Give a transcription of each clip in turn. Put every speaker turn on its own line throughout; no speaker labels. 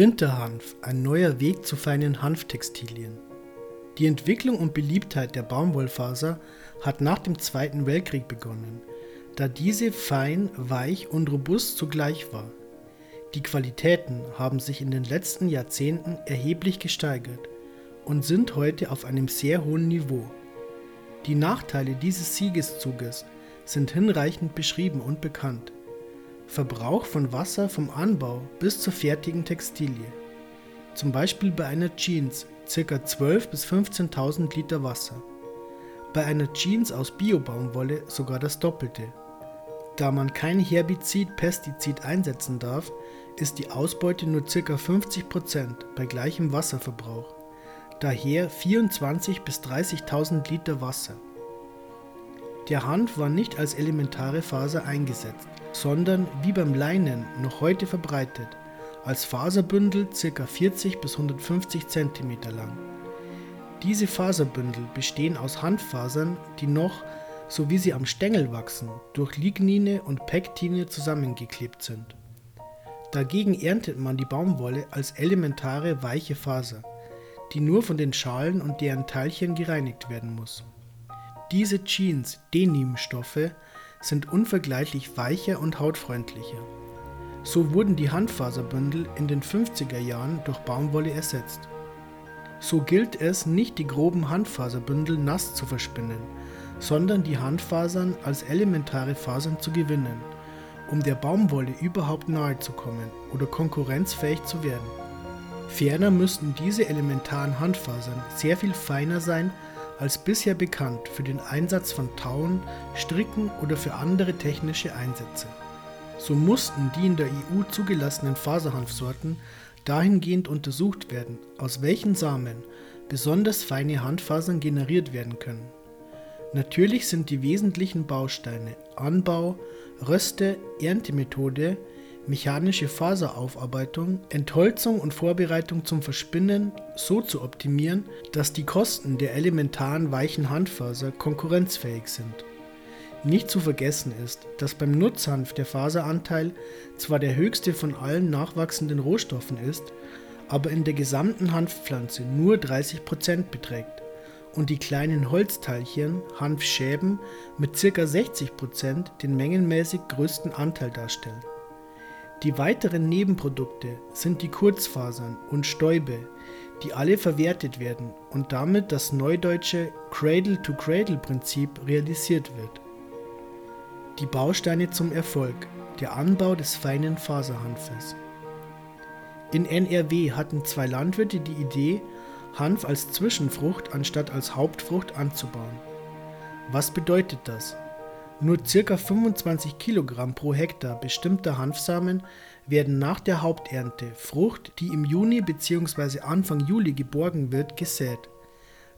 Winterhanf, ein neuer Weg zu feinen Hanftextilien. Die Entwicklung und Beliebtheit der Baumwollfaser hat nach dem Zweiten Weltkrieg begonnen, da diese fein, weich und robust zugleich war. Die Qualitäten haben sich in den letzten Jahrzehnten erheblich gesteigert und sind heute auf einem sehr hohen Niveau. Die Nachteile dieses Siegeszuges sind hinreichend beschrieben und bekannt. Verbrauch von Wasser vom Anbau bis zur fertigen Textilie. Zum Beispiel bei einer Jeans ca. 12.000 bis 15.000 Liter Wasser. Bei einer Jeans aus Biobaumwolle sogar das Doppelte. Da man kein Herbizid-Pestizid einsetzen darf, ist die Ausbeute nur ca. 50% bei gleichem Wasserverbrauch. Daher 24.000 bis 30.000 Liter Wasser. Der Hanf war nicht als elementare Faser eingesetzt, sondern wie beim Leinen noch heute verbreitet, als Faserbündel ca. 40 bis 150 cm lang. Diese Faserbündel bestehen aus Hanffasern, die noch, so wie sie am Stängel wachsen, durch Lignine und Pektine zusammengeklebt sind. Dagegen erntet man die Baumwolle als elementare weiche Faser, die nur von den Schalen und deren Teilchen gereinigt werden muss. Diese Jeans, Denimstoffe, sind unvergleichlich weicher und hautfreundlicher. So wurden die Handfaserbündel in den 50er Jahren durch Baumwolle ersetzt. So gilt es, nicht die groben Handfaserbündel nass zu verspinnen, sondern die Handfasern als elementare Fasern zu gewinnen, um der Baumwolle überhaupt nahe zu kommen oder konkurrenzfähig zu werden. Ferner müssten diese elementaren Handfasern sehr viel feiner sein als bisher bekannt für den Einsatz von Tauen, Stricken oder für andere technische Einsätze. So mussten die in der EU zugelassenen Faserhanfsorten dahingehend untersucht werden, aus welchen Samen besonders feine Handfasern generiert werden können. Natürlich sind die wesentlichen Bausteine Anbau, Röste, Erntemethode, mechanische Faseraufarbeitung, Entholzung und Vorbereitung zum Verspinnen so zu optimieren, dass die Kosten der elementaren weichen Handfaser konkurrenzfähig sind. Nicht zu vergessen ist, dass beim Nutzhanf der Faseranteil zwar der höchste von allen nachwachsenden Rohstoffen ist, aber in der gesamten Hanfpflanze nur 30% beträgt und die kleinen Holzteilchen, Hanfschäben, mit ca. 60% den mengenmäßig größten Anteil darstellen. Die weiteren Nebenprodukte sind die Kurzfasern und Stäube, die alle verwertet werden und damit das neudeutsche Cradle-to-Cradle-Prinzip realisiert wird. Die Bausteine zum Erfolg, der Anbau des feinen Faserhanfes. In NRW hatten zwei Landwirte die Idee, Hanf als Zwischenfrucht anstatt als Hauptfrucht anzubauen. Was bedeutet das? Nur ca. 25 Kilogramm pro Hektar bestimmter Hanfsamen werden nach der Haupternte Frucht, die im Juni bzw. Anfang Juli geborgen wird, gesät.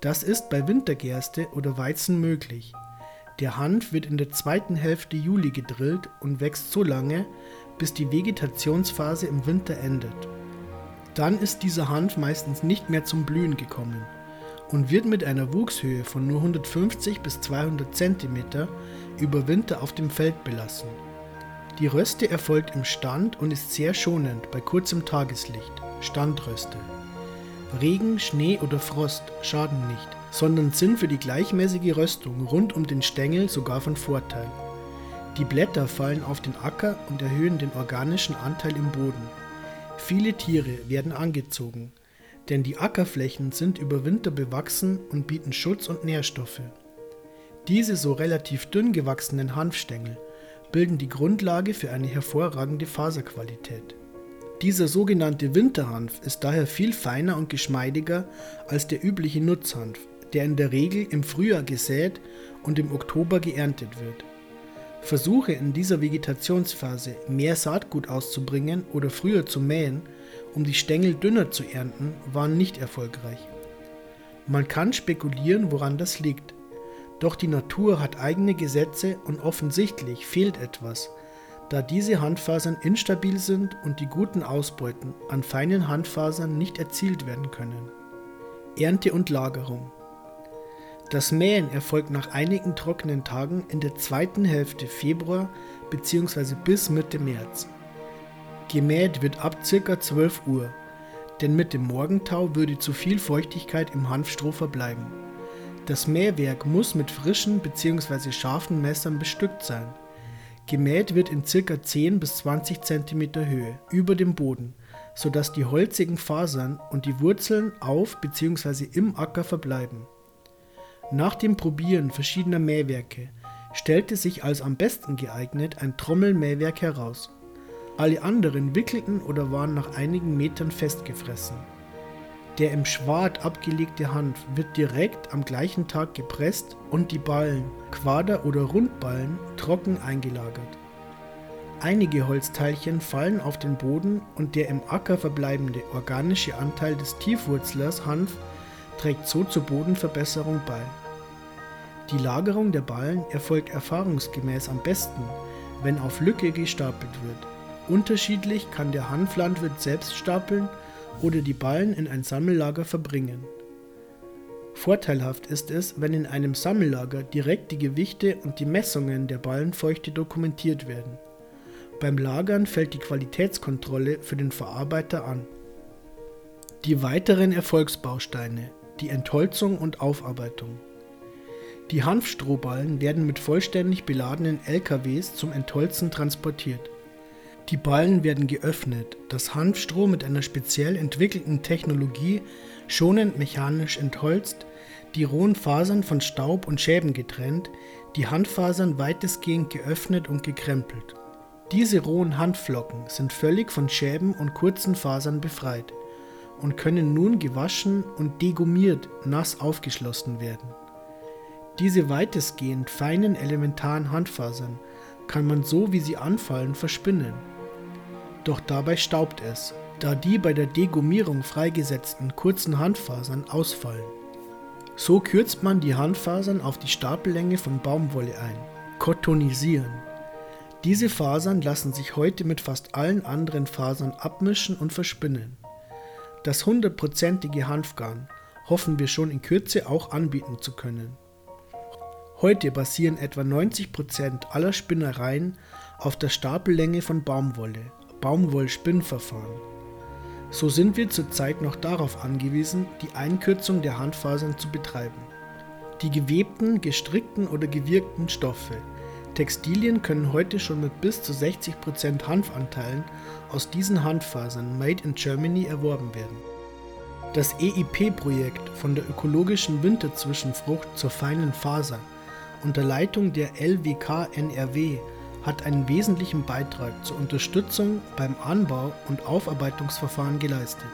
Das ist bei Wintergerste oder Weizen möglich. Der Hanf wird in der zweiten Hälfte Juli gedrillt und wächst so lange, bis die Vegetationsphase im Winter endet. Dann ist dieser Hanf meistens nicht mehr zum Blühen gekommen und wird mit einer Wuchshöhe von nur 150 bis 200 cm über Winter auf dem Feld belassen. Die Röste erfolgt im Stand und ist sehr schonend bei kurzem Tageslicht. Standröste. Regen, Schnee oder Frost schaden nicht, sondern sind für die gleichmäßige Röstung rund um den Stängel sogar von Vorteil. Die Blätter fallen auf den Acker und erhöhen den organischen Anteil im Boden. Viele Tiere werden angezogen, denn die Ackerflächen sind über Winter bewachsen und bieten Schutz und Nährstoffe. Diese so relativ dünn gewachsenen Hanfstängel bilden die Grundlage für eine hervorragende Faserqualität. Dieser sogenannte Winterhanf ist daher viel feiner und geschmeidiger als der übliche Nutzhanf, der in der Regel im Frühjahr gesät und im Oktober geerntet wird. Versuche in dieser Vegetationsphase mehr Saatgut auszubringen oder früher zu mähen, um die Stängel dünner zu ernten, waren nicht erfolgreich. Man kann spekulieren, woran das liegt. Doch die Natur hat eigene Gesetze und offensichtlich fehlt etwas, da diese Handfasern instabil sind und die guten Ausbeuten an feinen Handfasern nicht erzielt werden können. Ernte und Lagerung Das Mähen erfolgt nach einigen trockenen Tagen in der zweiten Hälfte Februar bzw. bis Mitte März. Gemäht wird ab ca. 12 Uhr, denn mit dem Morgentau würde zu viel Feuchtigkeit im Hanfstroh verbleiben. Das Mähwerk muss mit frischen bzw. scharfen Messern bestückt sein. Gemäht wird in ca. 10 bis 20 cm Höhe über dem Boden, sodass die holzigen Fasern und die Wurzeln auf bzw. im Acker verbleiben. Nach dem Probieren verschiedener Mähwerke stellte sich als am besten geeignet ein Trommelmähwerk heraus. Alle anderen wickelten oder waren nach einigen Metern festgefressen. Der im Schwad abgelegte Hanf wird direkt am gleichen Tag gepresst und die Ballen, Quader- oder Rundballen, trocken eingelagert. Einige Holzteilchen fallen auf den Boden und der im Acker verbleibende organische Anteil des Tiefwurzlers Hanf trägt so zur Bodenverbesserung bei. Die Lagerung der Ballen erfolgt erfahrungsgemäß am besten, wenn auf Lücke gestapelt wird. Unterschiedlich kann der Hanflandwirt selbst stapeln oder die Ballen in ein Sammellager verbringen. Vorteilhaft ist es, wenn in einem Sammellager direkt die Gewichte und die Messungen der Ballenfeuchte dokumentiert werden. Beim Lagern fällt die Qualitätskontrolle für den Verarbeiter an. Die weiteren Erfolgsbausteine, die Entholzung und Aufarbeitung. Die Hanfstrohballen werden mit vollständig beladenen LKWs zum Entholzen transportiert. Die Ballen werden geöffnet, das Hanfstroh mit einer speziell entwickelten Technologie schonend mechanisch entholzt, die rohen Fasern von Staub und Schäben getrennt, die Handfasern weitestgehend geöffnet und gekrempelt. Diese rohen Handflocken sind völlig von Schäben und kurzen Fasern befreit und können nun gewaschen und degummiert nass aufgeschlossen werden. Diese weitestgehend feinen elementaren Handfasern kann man so wie sie anfallen verspinnen doch dabei staubt es, da die bei der Degummierung freigesetzten kurzen Handfasern ausfallen. So kürzt man die Handfasern auf die Stapellänge von Baumwolle ein. Kotonisieren. Diese Fasern lassen sich heute mit fast allen anderen Fasern abmischen und verspinnen. Das hundertprozentige Hanfgarn hoffen wir schon in Kürze auch anbieten zu können. Heute basieren etwa 90% aller Spinnereien auf der Stapellänge von Baumwolle, Baumwollspinnverfahren. So sind wir zurzeit noch darauf angewiesen, die Einkürzung der Handfasern zu betreiben. Die gewebten, gestrickten oder gewirkten Stoffe. Textilien können heute schon mit bis zu 60% Hanfanteilen aus diesen Handfasern Made in Germany erworben werden. Das EIP-Projekt von der ökologischen Winterzwischenfrucht zur feinen Faser unter Leitung der LWK NRW hat einen wesentlichen Beitrag zur Unterstützung beim Anbau und Aufarbeitungsverfahren geleistet.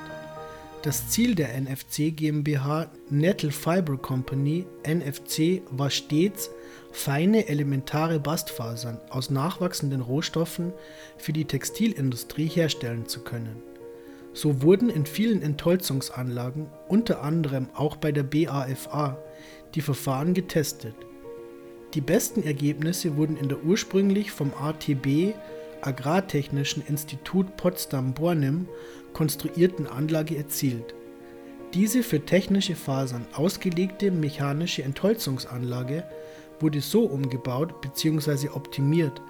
Das Ziel der NFC GmbH Nettle Fiber Company NFC war stets, feine elementare Bastfasern aus nachwachsenden Rohstoffen für die Textilindustrie herstellen zu können. So wurden in vielen Entholzungsanlagen, unter anderem auch bei der BAFA, die Verfahren getestet die besten Ergebnisse wurden in der ursprünglich vom ATB Agrartechnischen Institut Potsdam-Bornem konstruierten Anlage erzielt. Diese für technische Fasern ausgelegte mechanische Entholzungsanlage wurde so umgebaut bzw. optimiert,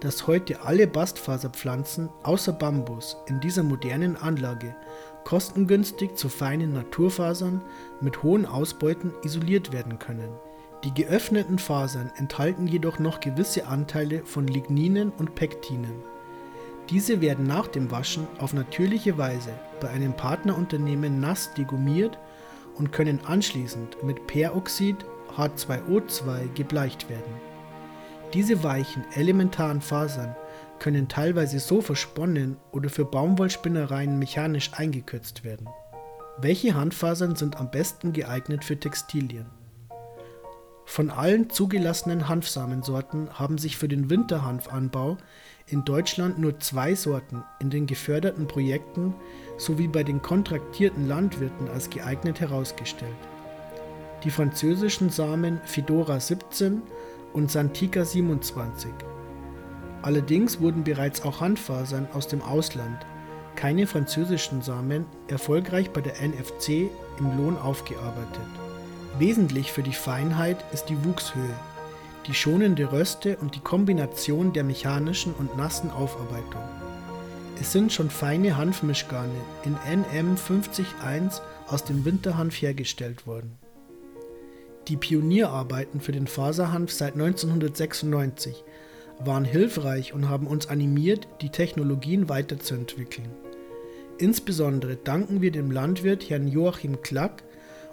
dass heute alle Bastfaserpflanzen außer Bambus in dieser modernen Anlage kostengünstig zu feinen Naturfasern mit hohen Ausbeuten isoliert werden können die geöffneten Fasern enthalten jedoch noch gewisse Anteile von Ligninen und Pektinen. Diese werden nach dem Waschen auf natürliche Weise bei einem Partnerunternehmen nass degummiert und können anschließend mit Peroxid H2O2 gebleicht werden. Diese weichen, elementaren Fasern können teilweise so versponnen oder für Baumwollspinnereien mechanisch eingekürzt werden. Welche Handfasern sind am besten geeignet für Textilien? Von allen zugelassenen Hanfsamensorten haben sich für den Winterhanfanbau in Deutschland nur zwei Sorten in den geförderten Projekten sowie bei den kontraktierten Landwirten als geeignet herausgestellt. Die französischen Samen Fedora 17 und Santica 27. Allerdings wurden bereits auch Handfasern aus dem Ausland, keine französischen Samen, erfolgreich bei der NFC im Lohn aufgearbeitet. Wesentlich für die Feinheit ist die Wuchshöhe, die schonende Röste und die Kombination der mechanischen und nassen Aufarbeitung. Es sind schon feine Hanfmischgarne in NM501 aus dem Winterhanf hergestellt worden. Die Pionierarbeiten für den Faserhanf seit 1996 waren hilfreich und haben uns animiert, die Technologien weiterzuentwickeln. Insbesondere danken wir dem Landwirt Herrn Joachim Klack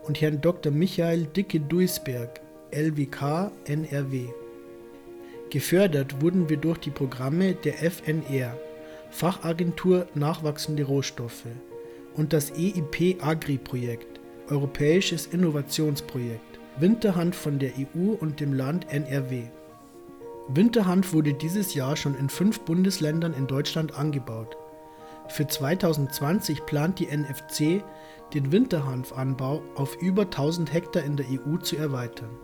und Herrn Dr. Michael Dicke-Duisberg, LWK NRW. Gefördert wurden wir durch die Programme der FNR, Fachagentur Nachwachsende Rohstoffe, und das EIP Agri-Projekt, Europäisches Innovationsprojekt, Winterhand von der EU und dem Land NRW. Winterhand wurde dieses Jahr schon in fünf Bundesländern in Deutschland angebaut. Für 2020 plant die NFC, den Winterhanfanbau auf über 1000 Hektar in der EU zu erweitern